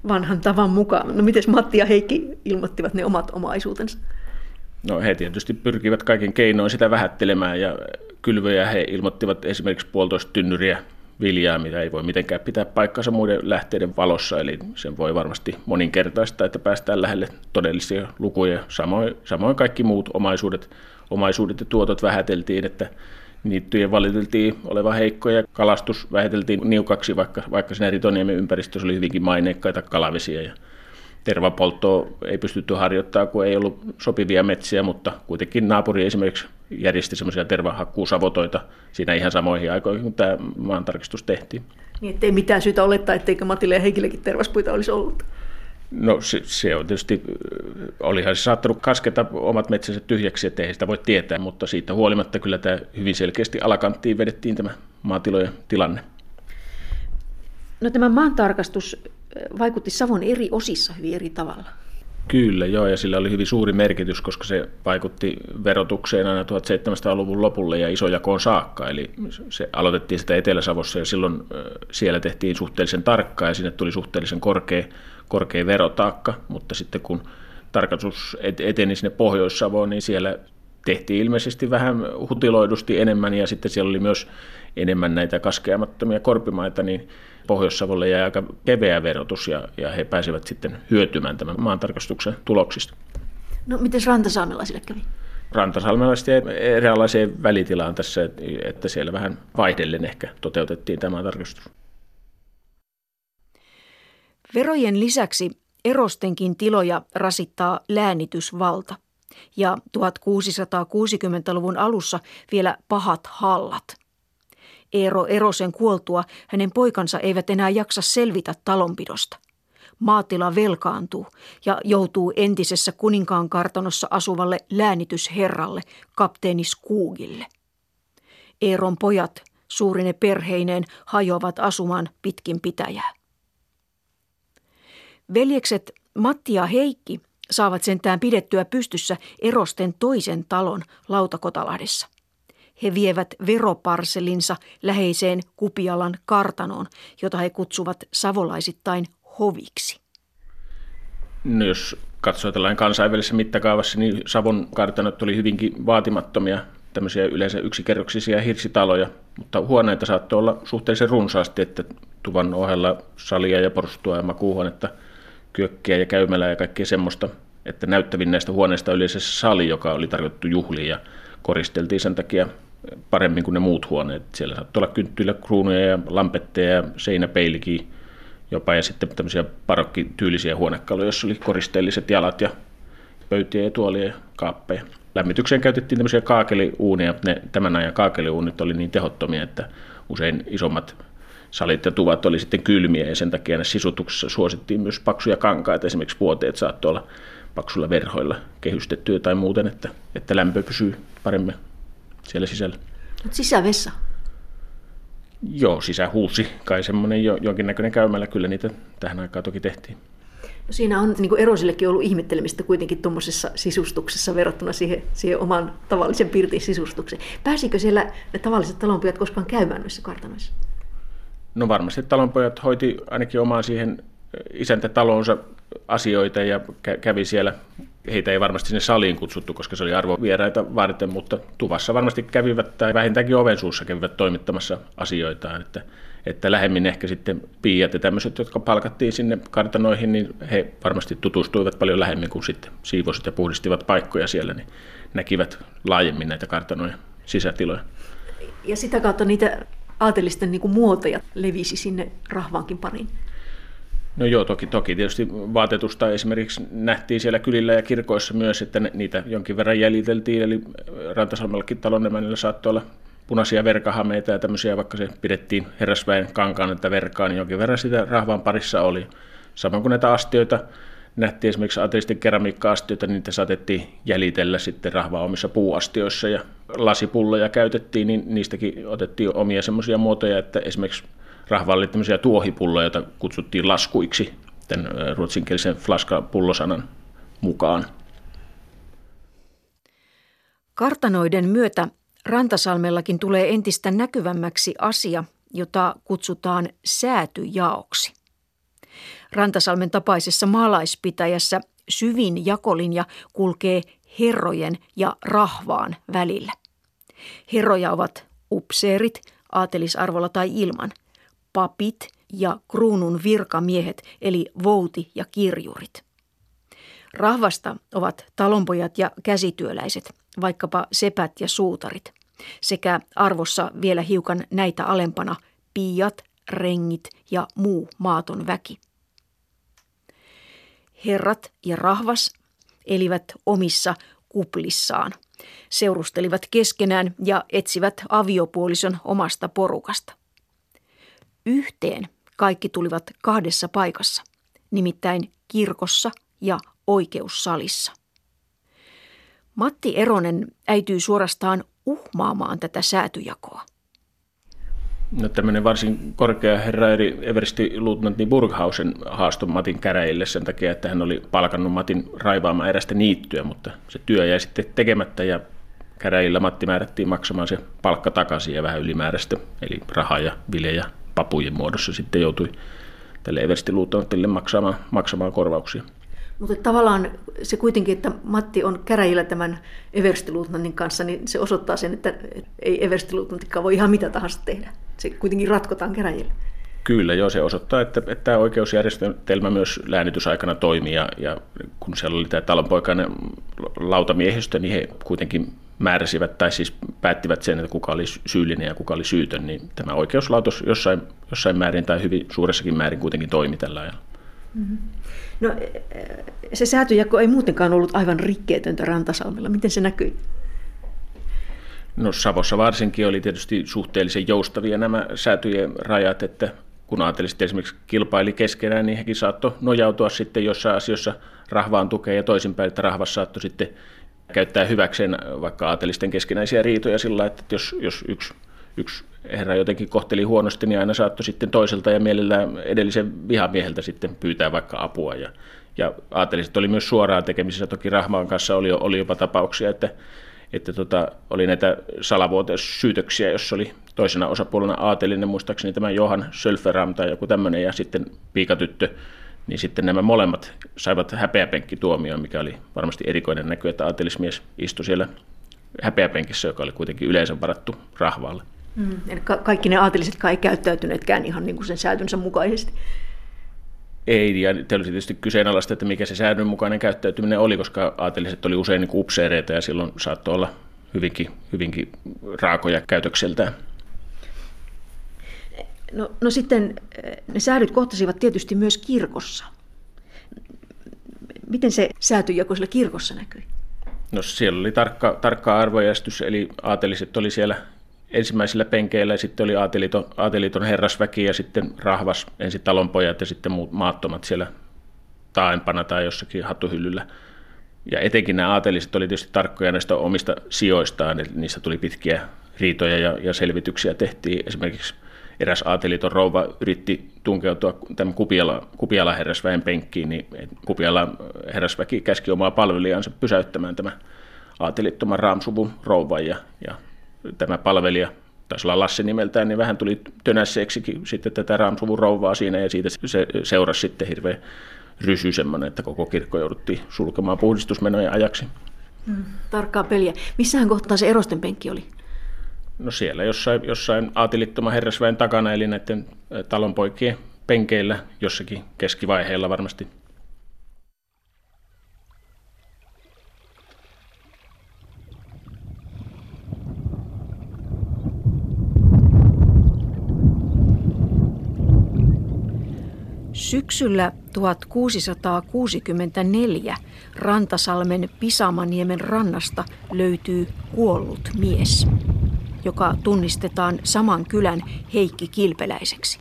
S2: Vanhan tavan mukaan. No miten Matti ja Heikki ilmoittivat ne omat omaisuutensa?
S3: No he tietysti pyrkivät kaiken keinoin sitä vähättelemään ja kylvöjä he ilmoittivat esimerkiksi puolitoista tynnyriä viljaa, mitä ei voi mitenkään pitää paikkansa muiden lähteiden valossa, eli sen voi varmasti moninkertaista, että päästään lähelle todellisia lukuja. Samoin, samoin kaikki muut omaisuudet, omaisuudet ja tuotot vähäteltiin, että niittyjen valiteltiin olevan heikkoja, kalastus vähäteltiin niukaksi, vaikka, vaikka siinä Ritoniemen ympäristössä oli hyvinkin maineikkaita kalavesiä ja tervapolttoa ei pystytty harjoittaa, kun ei ollut sopivia metsiä, mutta kuitenkin naapuri esimerkiksi järjesti semmoisia tervahakkuusavotoita siinä ihan samoihin aikoihin, kun tämä maantarkistus tehtiin.
S2: Niin, ettei mitään syytä olettaa, etteikö Matille ja Heikillekin tervaspuita olisi ollut.
S3: No se, se on tietysti, olihan se saattanut kasketa omat metsänsä tyhjäksi, ettei sitä voi tietää, mutta siitä huolimatta kyllä tämä hyvin selkeästi alakanttiin vedettiin tämä maatilojen tilanne.
S2: No tämä maantarkastus vaikutti Savon eri osissa hyvin eri tavalla.
S3: Kyllä, joo, ja sillä oli hyvin suuri merkitys, koska se vaikutti verotukseen aina 1700-luvun lopulle ja isojakoon saakka. Eli se aloitettiin sitä Etelä-Savossa ja silloin siellä tehtiin suhteellisen tarkkaa ja sinne tuli suhteellisen korkea, korkea verotaakka, mutta sitten kun tarkastus eteni sinne Pohjois-Savoon, niin siellä tehtiin ilmeisesti vähän hutiloidusti enemmän ja sitten siellä oli myös enemmän näitä kaskeamattomia korpimaita, niin Pohjois-Savolle jäi aika keveä verotus ja, ja he pääsivät sitten hyötymään tämän maantarkastuksen tuloksista.
S2: No miten rantasaamelaisille kävi?
S3: Rantasalmelaiset jäi eräänlaiseen välitilaan tässä, että siellä vähän vaihdellen ehkä toteutettiin tämä tarkastus.
S2: Verojen lisäksi erostenkin tiloja rasittaa läänitysvalta ja 1660-luvun alussa vielä pahat hallat – Eero Erosen kuoltua hänen poikansa eivät enää jaksa selvitä talonpidosta. Maatila velkaantuu ja joutuu entisessä kuninkaan kartanossa asuvalle läänitysherralle, kapteeni Skuugille. Eeron pojat, suurine perheineen, hajoavat asumaan pitkin pitäjää. Veljekset Matti ja Heikki saavat sentään pidettyä pystyssä Erosten toisen talon Lautakotalahdessa. He vievät veroparselinsa läheiseen Kupialan kartanoon, jota he kutsuvat savolaisittain hoviksi.
S3: No jos katsoo tällainen kansainvälisessä mittakaavassa, niin Savon kartanot oli hyvinkin vaatimattomia, tämmöisiä yleensä yksikerroksisia hirsitaloja, mutta huoneita saattoi olla suhteellisen runsaasti, että tuvan ohella salia ja porstua ja makuuhuonetta, kyökkiä ja käymälää ja kaikkea semmoista, että näyttävin näistä huoneista oli se sali, joka oli tarkoitettu juhliin ja koristeltiin sen takia paremmin kuin ne muut huoneet. Siellä saattoi olla kynttilä, kruunuja ja lampetteja ja seinäpeilikin jopa ja sitten tämmöisiä parokkityylisiä huonekaluja, joissa oli koristeelliset jalat ja pöytiä ja tuolia ja kaappeja. Lämmitykseen käytettiin tämmöisiä kaakeliuuneja, ne tämän ajan kaakeliuunit oli niin tehottomia, että usein isommat salit ja tuvat oli sitten kylmiä ja sen takia näissä sisutuksessa suosittiin myös paksuja kankaita. Esimerkiksi vuoteet saattoi olla paksulla verhoilla kehystettyä tai muuten, että, että lämpö pysyy paremmin siellä sisällä.
S2: Sisävessa?
S3: Joo, sisähuusi, kai semmoinen jo, jonkinnäköinen käymällä, kyllä niitä tähän aikaan toki tehtiin.
S2: No siinä on niin Erosillekin ollut ihmettelemistä kuitenkin tuommoisessa sisustuksessa verrattuna siihen, siihen oman tavallisen pirtin sisustukseen. Pääsikö siellä ne tavalliset talonpojat koskaan käymään noissa kartanoissa?
S3: No varmasti talonpojat hoiti ainakin omaan siihen isäntätalonsa asioita ja kävi siellä heitä ei varmasti sinne saliin kutsuttu, koska se oli arvovieraita varten, mutta tuvassa varmasti kävivät tai vähintäänkin oven suussa kävivät toimittamassa asioitaan, että, että lähemmin ehkä sitten piiat ja tämmöiset, jotka palkattiin sinne kartanoihin, niin he varmasti tutustuivat paljon lähemmin kuin sitten siivosit ja puhdistivat paikkoja siellä, niin näkivät laajemmin näitä kartanoja sisätiloja.
S2: Ja sitä kautta niitä aatelisten niin muotoja levisi sinne rahvaankin pariin.
S3: No joo, toki, toki tietysti vaatetusta esimerkiksi nähtiin siellä kylillä ja kirkoissa myös, että niitä jonkin verran jäljiteltiin, eli Rantasalmellakin talonnemännillä saattoi olla punaisia verkahameita ja tämmöisiä, vaikka se pidettiin herrasväen kankaan, että verkaa, niin jonkin verran sitä rahvaan parissa oli. Samoin kuin näitä astioita nähtiin esimerkiksi ateistin keramiikka-astioita, niin niitä saatettiin jäljitellä sitten rahvaan omissa puuastioissa ja lasipulloja käytettiin, niin niistäkin otettiin omia semmoisia muotoja, että esimerkiksi rahvaan oli tämmöisiä tuohipulloja, joita kutsuttiin laskuiksi tämän ruotsinkielisen flaska-pullosanan mukaan.
S2: Kartanoiden myötä Rantasalmellakin tulee entistä näkyvämmäksi asia, jota kutsutaan säätyjaoksi. Rantasalmen tapaisessa maalaispitäjässä syvin jakolinja kulkee herrojen ja rahvaan välillä. Herroja ovat upseerit, aatelisarvolla tai ilman – papit ja kruunun virkamiehet eli vouti ja kirjurit. Rahvasta ovat talonpojat ja käsityöläiset, vaikkapa sepät ja suutarit, sekä arvossa vielä hiukan näitä alempana piiat, rengit ja muu maaton väki. Herrat ja rahvas elivät omissa kuplissaan, seurustelivat keskenään ja etsivät aviopuolison omasta porukasta – Yhteen kaikki tulivat kahdessa paikassa, nimittäin kirkossa ja oikeussalissa. Matti Eronen äityy suorastaan uhmaamaan tätä säätyjakoa.
S3: No tämmöinen varsin korkea herra eri Eversti luutnantti Burghausen haastoi Matin käräjille sen takia, että hän oli palkannut Matin raivaamaan erästä niittyä, mutta se työ jäi sitten tekemättä ja käräjillä Matti määrättiin maksamaan se palkka takaisin ja vähän ylimääräistä, eli rahaa ja vilejä papujen muodossa sitten joutui tälle Eversti luutnantille maksamaan, maksamaan korvauksia.
S2: Mutta tavallaan se kuitenkin, että Matti on käräjillä tämän Everstiluutnantin kanssa, niin se osoittaa sen, että ei Everstiluutnantikaan voi ihan mitä tahansa tehdä. Se kuitenkin ratkotaan käräjillä.
S3: Kyllä, joo, se osoittaa, että, että tämä oikeusjärjestelmä myös läännytysaikana toimii, ja, ja kun siellä oli tämä talonpoikainen lautamiehistö, niin he kuitenkin määräsivät tai siis päättivät sen, että kuka oli syyllinen ja kuka oli syytön, niin tämä oikeuslautos jossain, jossain määrin tai hyvin suuressakin määrin kuitenkin toimi tällä ajalla. Mm-hmm.
S2: No, se säätöjako ei muutenkaan ollut aivan rikkeetöntä Rantasalmella. Miten se näkyi?
S3: No Savossa varsinkin oli tietysti suhteellisen joustavia nämä säätyjen rajat, että kun aateliset esimerkiksi kilpaili keskenään, niin hekin saattoi nojautua sitten jossain asioissa rahvaan tukeen ja toisinpäin, että rahvas saattoi sitten käyttää hyväkseen vaikka aatelisten keskinäisiä riitoja sillä että jos, jos yksi, yksi herra jotenkin kohteli huonosti, niin aina saattoi sitten toiselta ja mielellään edellisen vihamieheltä sitten pyytää vaikka apua. Ja, ja aateliset oli myös suoraan tekemisissä, toki Rahmaan kanssa oli, oli jopa tapauksia, että, että tota, oli näitä salavuoteussyytöksiä, jossa oli toisena osapuolena aatelinen, muistaakseni tämä Johan Sölferam tai joku tämmöinen, ja sitten piikatyttö, niin sitten nämä molemmat saivat häpeäpenkkituomioon, mikä oli varmasti erikoinen näky, että aatelismies istui siellä häpeäpenkissä, joka oli kuitenkin yleensä varattu rahvaalle.
S2: Mm, eli ka- kaikki ne aatelisetkaan ei käyttäytyneetkään ihan niin kuin sen säätönsä mukaisesti.
S3: Ei, ja te olisi tietysti kyseenalaista, että mikä se säännönmukainen käyttäytyminen oli, koska aateliset oli usein niin upseereita ja silloin saattoi olla hyvinkin, hyvinkin raakoja käytökseltään.
S2: No, no sitten eh, ne säädyt kohtasivat tietysti myös kirkossa. Miten se säätyjako siellä kirkossa näkyi?
S3: No siellä oli tarkka, tarkka arvojärjestys, eli aateliset oli siellä ensimmäisillä penkeillä ja sitten oli aateliton, aateliton herrasväki ja sitten rahvas, ensin talonpojat ja sitten muut maattomat siellä taaempana tai jossakin hattuhyllyllä. Ja etenkin nämä aateliset oli tietysti tarkkoja näistä omista sijoistaan, eli niissä tuli pitkiä riitoja ja, ja selvityksiä tehtiin. Esimerkiksi eräs aateliton rouva yritti tunkeutua tämän Kupiala, Kupiala herrasväen penkkiin, niin Kupiala herrasväki käski omaa palvelijansa pysäyttämään tämä aatelittoman raamsuvun rouvan ja, ja tämä palvelija, taisi olla Lasse nimeltään, niin vähän tuli tönässeeksikin sitten tätä Raamsuvun rouvaa siinä ja siitä se seurasi sitten hirveän rysy semmoinen, että koko kirkko jouduttiin sulkemaan puhdistusmenojen ajaksi.
S2: Mm, tarkkaa peliä. Missähän kohtaa se erosten penkki oli?
S3: No siellä jossain, jossain aatilittoman herrasväen takana, eli näiden talonpoikien penkeillä jossakin keskivaiheella varmasti
S2: Syksyllä 1664 Rantasalmen Pisamaniemen rannasta löytyy kuollut mies, joka tunnistetaan saman kylän Heikki Kilpeläiseksi.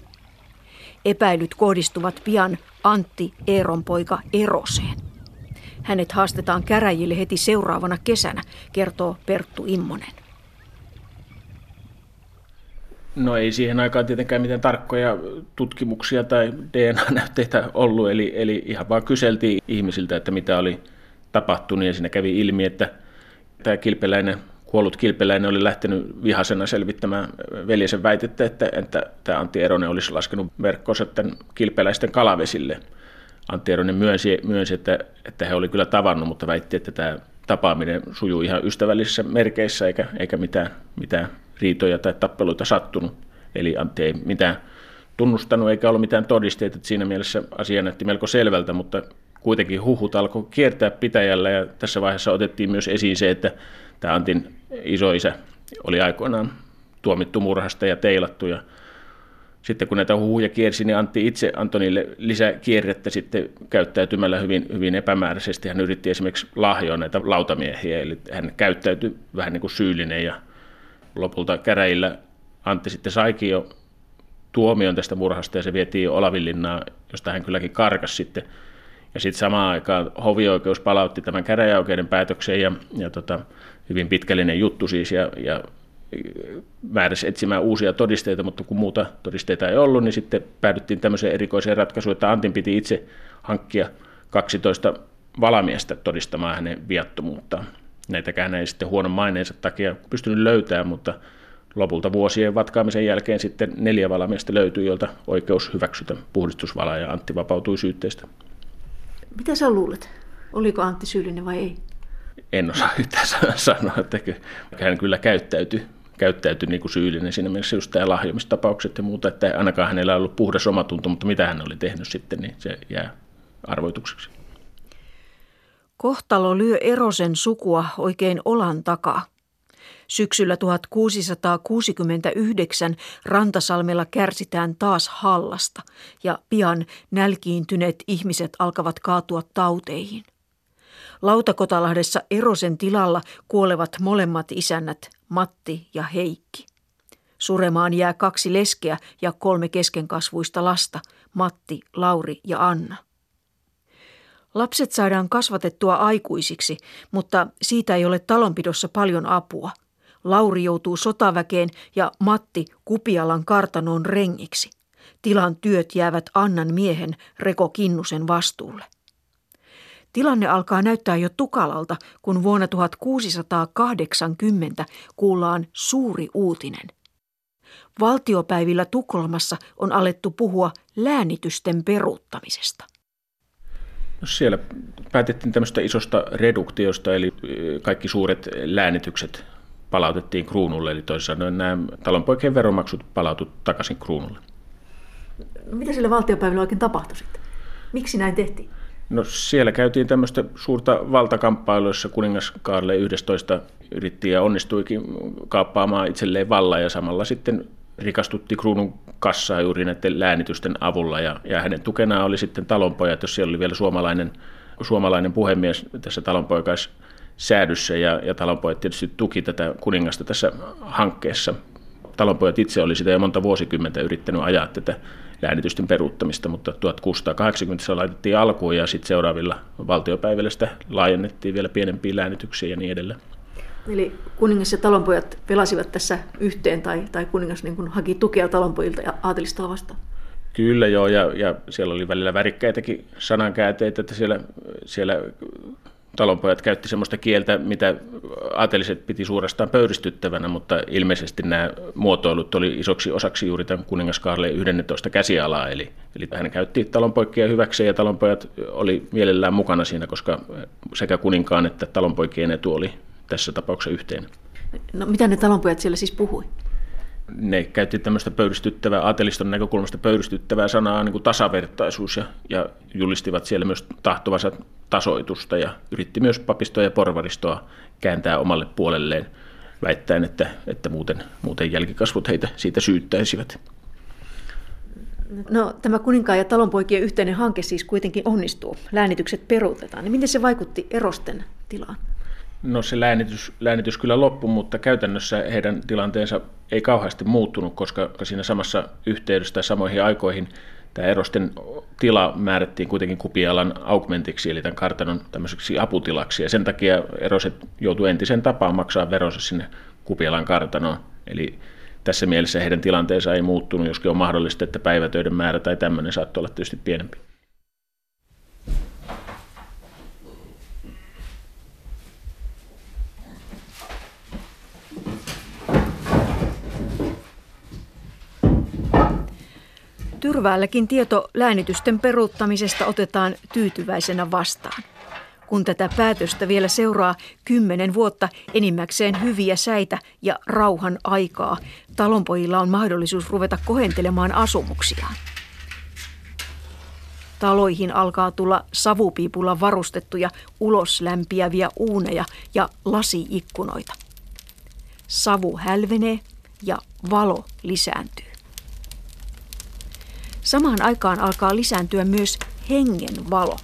S2: Epäilyt kohdistuvat pian Antti Eeron poika Eroseen. Hänet haastetaan käräjille heti seuraavana kesänä, kertoo Perttu Immonen.
S3: No ei siihen aikaan tietenkään mitään tarkkoja tutkimuksia tai DNA-näytteitä ollut, eli, eli ihan vaan kyseltiin ihmisiltä, että mitä oli tapahtunut, ja siinä kävi ilmi, että tämä kilpeläinen, kuollut kilpeläinen oli lähtenyt vihasena selvittämään veljesen väitettä, että, että tämä Antti Eronen olisi laskenut verkkonsa tämän kilpeläisten kalavesille. Antti Eronen myönsi, myönsi että, että he oli kyllä tavannut, mutta väitti, että tämä tapaaminen sujuu ihan ystävällisissä merkeissä eikä, eikä mitään, mitään riitoja tai tappeluita sattunut. Eli Antti ei mitään tunnustanut eikä ollut mitään todisteita, että siinä mielessä asia näytti melko selvältä, mutta kuitenkin huhut alkoi kiertää pitäjällä ja tässä vaiheessa otettiin myös esiin se, että tämä Antin isoisä oli aikoinaan tuomittu murhasta ja teilattu ja sitten kun näitä huhuja kiersi, niin Antti itse Antonille lisäkierrettä sitten käyttäytymällä hyvin, hyvin epämääräisesti. Hän yritti esimerkiksi lahjoa näitä lautamiehiä, eli hän käyttäytyi vähän niin kuin syyllinen ja lopulta käräjillä Antti sitten saikin jo tuomion tästä murhasta ja se vietiin jo Olavinlinnaan, josta hän kylläkin karkas sitten. Ja sitten samaan aikaan hovioikeus palautti tämän käräjäoikeuden päätöksen ja, ja tota, hyvin pitkällinen juttu siis ja, ja määräsi etsimään uusia todisteita, mutta kun muuta todisteita ei ollut, niin sitten päädyttiin tämmöiseen erikoiseen ratkaisuun, että Antin piti itse hankkia 12 valamiestä todistamaan hänen viattomuuttaan. Näitäkään ei sitten huonon maineensa takia pystynyt löytämään, mutta lopulta vuosien vatkaamisen jälkeen sitten neljä valamiestä löytyi, joilta oikeus hyväksytä puhdistusvala ja Antti vapautui syytteistä.
S2: Mitä sä luulet? Oliko Antti syyllinen vai ei?
S3: En osaa yhtään sanoa, että hän kyllä käyttäytyi, käyttäytyi niin kuin syyllinen siinä mielessä just tämä lahjomistapaukset ja muuta, että ainakaan hänellä ei ollut puhdas omatunto, mutta mitä hän oli tehnyt sitten, niin se jää arvoitukseksi.
S2: Kohtalo lyö Erosen sukua oikein olan takaa. Syksyllä 1669 Rantasalmella kärsitään taas hallasta ja pian nälkiintyneet ihmiset alkavat kaatua tauteihin. Lautakotalahdessa Erosen tilalla kuolevat molemmat isännät, Matti ja Heikki. Suremaan jää kaksi leskeä ja kolme keskenkasvuista lasta, Matti, Lauri ja Anna. Lapset saadaan kasvatettua aikuisiksi, mutta siitä ei ole talonpidossa paljon apua. Lauri joutuu sotaväkeen ja Matti Kupialan kartanoon rengiksi. Tilan työt jäävät Annan miehen Reko Kinnusen vastuulle. Tilanne alkaa näyttää jo tukalalta, kun vuonna 1680 kuullaan suuri uutinen. Valtiopäivillä Tukholmassa on alettu puhua läänitysten peruuttamisesta.
S3: No siellä päätettiin tämmöistä isosta reduktiosta, eli kaikki suuret läänitykset palautettiin kruunulle, eli toisin sanoen nämä talonpoikien veromaksut palautu takaisin kruunulle.
S2: No, mitä sille valtiopäivillä oikein tapahtui sitten? Miksi näin tehtiin?
S3: No siellä käytiin tämmöistä suurta valtakamppailua, jossa kuningas Kaarle 11 yritti ja onnistuikin kaappaamaan itselleen vallan ja samalla sitten rikastutti kruunun kassaa juuri näiden läänitysten avulla ja, ja hänen tukenaan oli sitten talonpojat, jos siellä oli vielä suomalainen, suomalainen puhemies tässä talonpoikais säädyssä ja, ja talonpojat tietysti tuki tätä kuningasta tässä hankkeessa. Talonpojat itse oli sitä jo monta vuosikymmentä yrittänyt ajaa tätä läänitysten peruuttamista, mutta 1680 se laitettiin alkuun ja sitten seuraavilla valtiopäivillä sitä laajennettiin vielä pienempiin läänityksiin ja niin edelleen.
S2: Eli kuningas ja talonpojat pelasivat tässä yhteen tai, tai kuningas niin kuin haki tukea talonpojilta ja aatelistoa vastaan?
S3: Kyllä joo, ja, ja siellä oli välillä värikkäitäkin sanankäänteitä, että siellä, siellä talonpojat käytti sellaista kieltä, mitä aateliset piti suorastaan pöyristyttävänä, mutta ilmeisesti nämä muotoilut oli isoksi osaksi juuri tämän kuningas Kaarle 11 käsialaa, eli, eli hän käytti talonpoikia hyväkseen ja talonpojat oli mielellään mukana siinä, koska sekä kuninkaan että talonpoikien etu oli tässä tapauksessa yhteinen.
S2: No mitä ne talonpojat siellä siis puhui?
S3: ne käytti tämmöistä pöyristyttävää, aateliston näkökulmasta pöyristyttävää sanaa niin kuin tasavertaisuus ja, ja julistivat siellä myös tahtovansa tasoitusta ja yritti myös papistoa ja porvaristoa kääntää omalle puolelleen väittäen, että, että muuten, muuten jälkikasvut heitä siitä syyttäisivät.
S2: No, tämä kuninkaan ja talonpoikien yhteinen hanke siis kuitenkin onnistuu. Läänitykset peruutetaan. Niin miten se vaikutti erosten tilaan?
S3: No se läänitys, läänitys kyllä loppui, mutta käytännössä heidän tilanteensa ei kauheasti muuttunut, koska siinä samassa yhteydessä samoihin aikoihin tämä erosten tila määrättiin kuitenkin kupialan augmentiksi, eli tämän kartanon tämmöiseksi aputilaksi, ja sen takia eroset joutuivat entisen tapaan maksaa veronsa sinne kupialan kartanoon. Eli tässä mielessä heidän tilanteensa ei muuttunut, joskin on mahdollista, että päivätöiden määrä tai tämmöinen saattoi olla tietysti pienempi.
S2: Tyrväälläkin tieto läänitysten peruuttamisesta otetaan tyytyväisenä vastaan. Kun tätä päätöstä vielä seuraa kymmenen vuotta enimmäkseen hyviä säitä ja rauhan aikaa, talonpojilla on mahdollisuus ruveta kohentelemaan asumuksiaan. Taloihin alkaa tulla savupiipulla varustettuja uloslämpiäviä uuneja ja lasiikkunoita. Savu hälvenee ja valo lisääntyy. Samaan aikaan alkaa lisääntyä myös hengen valo.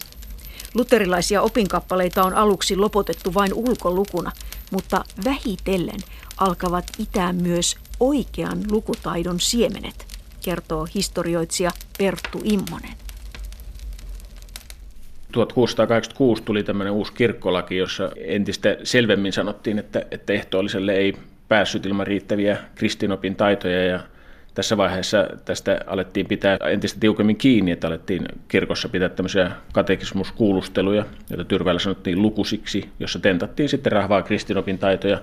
S2: Luterilaisia opinkappaleita on aluksi lopotettu vain ulkolukuna, mutta vähitellen alkavat itää myös oikean lukutaidon siemenet, kertoo historioitsija Perttu Immonen.
S3: 1686 tuli tämmöinen uusi kirkkolaki, jossa entistä selvemmin sanottiin, että, että ehtoolliselle ei päässyt ilman riittäviä kristinopin taitoja ja tässä vaiheessa tästä alettiin pitää entistä tiukemmin kiinni, että alettiin kirkossa pitää tämmöisiä katekismuskuulusteluja, joita Tyrvällä sanottiin lukusiksi, jossa tentattiin sitten rahvaa kristinopin taitoja.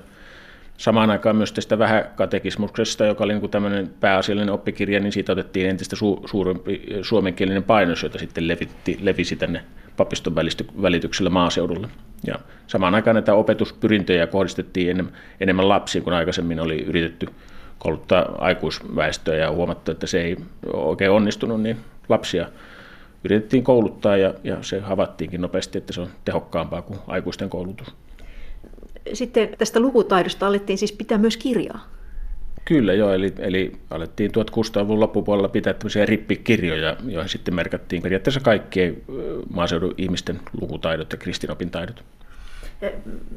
S3: Samaan aikaan myös tästä katekismuksesta, joka oli niin kuin tämmöinen pääasiallinen oppikirja, niin siitä otettiin entistä su- suurempi suomenkielinen painos, jota sitten levitti, levisi tänne papiston välityksellä maaseudulle. Ja samaan aikaan näitä opetuspyrintöjä kohdistettiin enemmän, enemmän lapsiin, kun aikaisemmin oli yritetty kouluttaa aikuisväestöä ja huomattu, että se ei oikein onnistunut, niin lapsia yritettiin kouluttaa ja, ja se havaittiinkin nopeasti, että se on tehokkaampaa kuin aikuisten koulutus.
S2: Sitten tästä lukutaidosta alettiin siis pitää myös kirjaa.
S3: Kyllä joo, eli, eli alettiin 1600-luvun loppupuolella pitää tämmöisiä rippikirjoja, joihin sitten merkattiin periaatteessa kaikkien maaseudun ihmisten lukutaidot ja kristinopin taidot.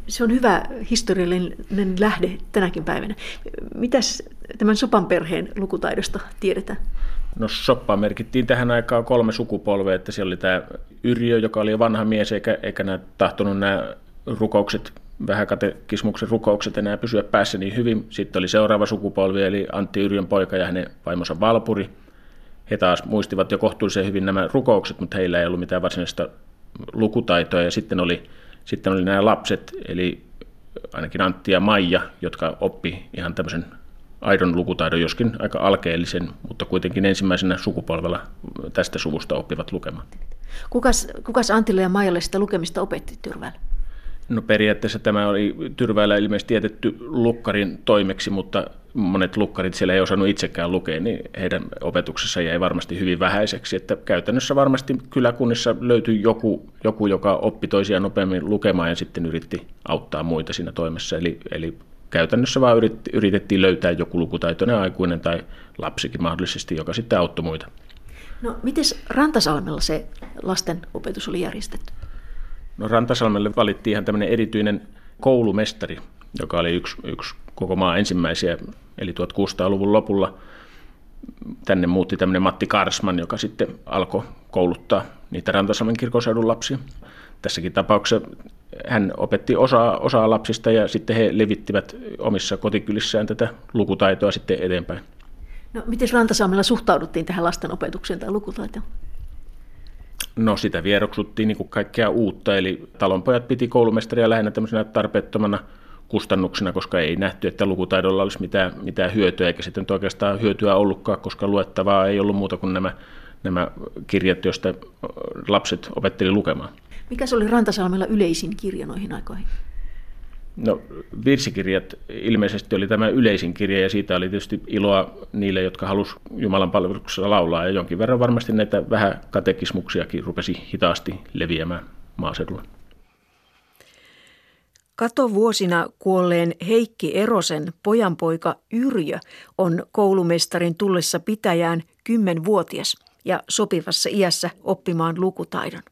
S2: Se on hyvä historiallinen lähde tänäkin päivänä. Mitäs tämän Sopan perheen lukutaidosta tiedetään?
S3: No Soppaa merkittiin tähän aikaan kolme sukupolvea, että siellä oli tämä Yrjö, joka oli vanha mies, eikä, eikä nämä tahtonut nämä rukoukset, vähäkatekismuksen rukoukset enää pysyä päässä niin hyvin. Sitten oli seuraava sukupolvi, eli Antti Yrjön poika ja hänen vaimonsa Valpuri. He taas muistivat jo kohtuullisen hyvin nämä rukoukset, mutta heillä ei ollut mitään varsinaista lukutaitoa. Ja sitten oli sitten oli nämä lapset, eli ainakin Antti ja Maija, jotka oppi ihan tämmöisen aidon lukutaidon, joskin aika alkeellisen, mutta kuitenkin ensimmäisenä sukupolvella tästä suvusta oppivat lukemaan.
S2: Kukas, kukas Antille ja Maijalle sitä lukemista opetti Tyrvällä?
S3: No periaatteessa tämä oli Tyrvällä ilmeisesti jätetty lukkarin toimeksi, mutta monet lukkarit siellä ei osannut itsekään lukea, niin heidän opetuksessa jäi varmasti hyvin vähäiseksi. Että käytännössä varmasti kyläkunnissa löytyi joku, joku, joka oppi toisia nopeammin lukemaan ja sitten yritti auttaa muita siinä toimessa. Eli, eli käytännössä vaan yritettiin löytää joku lukutaitoinen aikuinen tai lapsikin mahdollisesti, joka sitten auttoi muita.
S2: No, miten Rantasalmella se lasten opetus oli järjestetty?
S3: No Rantasalmelle valittiin ihan tämmöinen erityinen koulumestari, joka oli yksi, yksi koko maan ensimmäisiä, eli 1600-luvun lopulla tänne muutti tämmöinen Matti Karsman, joka sitten alkoi kouluttaa niitä Rantasalmen kirkoseudun lapsia. Tässäkin tapauksessa hän opetti osaa, osaa lapsista ja sitten he levittivät omissa kotikylissään tätä lukutaitoa sitten eteenpäin.
S2: No, miten Rantasalmella suhtauduttiin tähän lasten opetukseen tai lukutaitoon?
S3: No sitä vieroksuttiin niin kuin kaikkea uutta, eli talonpojat piti koulumestaria lähinnä tämmöisenä tarpeettomana kustannuksina, koska ei nähty, että lukutaidolla olisi mitään, mitään hyötyä, eikä sitten oikeastaan hyötyä ollutkaan, koska luettavaa ei ollut muuta kuin nämä, nämä kirjat, joista lapset opetteli lukemaan.
S2: Mikä se oli Rantasalmella yleisin kirja noihin aikoihin?
S3: No virsikirjat ilmeisesti oli tämä yleisin kirja ja siitä oli tietysti iloa niille, jotka halusivat Jumalan palveluksessa laulaa ja jonkin verran varmasti näitä vähän katekismuksiakin rupesi hitaasti leviämään maaseudulla.
S2: Katovuosina kuolleen Heikki Erosen pojanpoika Yrjö on koulumestarin tullessa pitäjään kymmenvuotias ja sopivassa iässä oppimaan lukutaidon.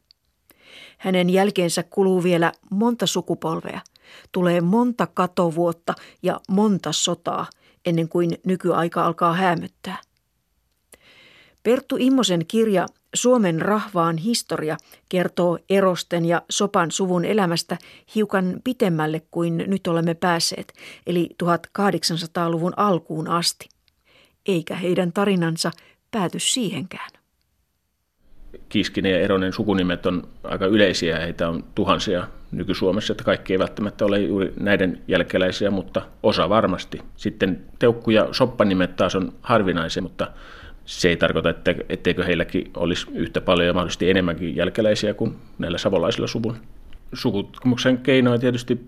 S2: Hänen jälkeensä kuluu vielä monta sukupolvea. Tulee monta katovuotta ja monta sotaa ennen kuin nykyaika alkaa hämöttää. Perttu Immosen kirja Suomen rahvaan historia kertoo Erosten ja Sopan suvun elämästä hiukan pitemmälle kuin nyt olemme päässeet, eli 1800-luvun alkuun asti. Eikä heidän tarinansa pääty siihenkään.
S3: Kiskinen ja Eronen sukunimet on aika yleisiä, heitä on tuhansia nyky-Suomessa, että kaikki ei välttämättä ole juuri näiden jälkeläisiä, mutta osa varmasti. Sitten Teukku ja Soppanimet taas on harvinaisia, mutta se ei tarkoita, että, etteikö heilläkin olisi yhtä paljon ja mahdollisesti enemmänkin jälkeläisiä kuin näillä savolaisilla suvun. Sukututkimuksen keinoin tietysti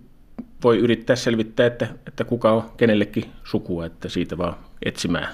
S3: voi yrittää selvittää, että, että kuka on kenellekin sukua, että siitä vaan etsimään.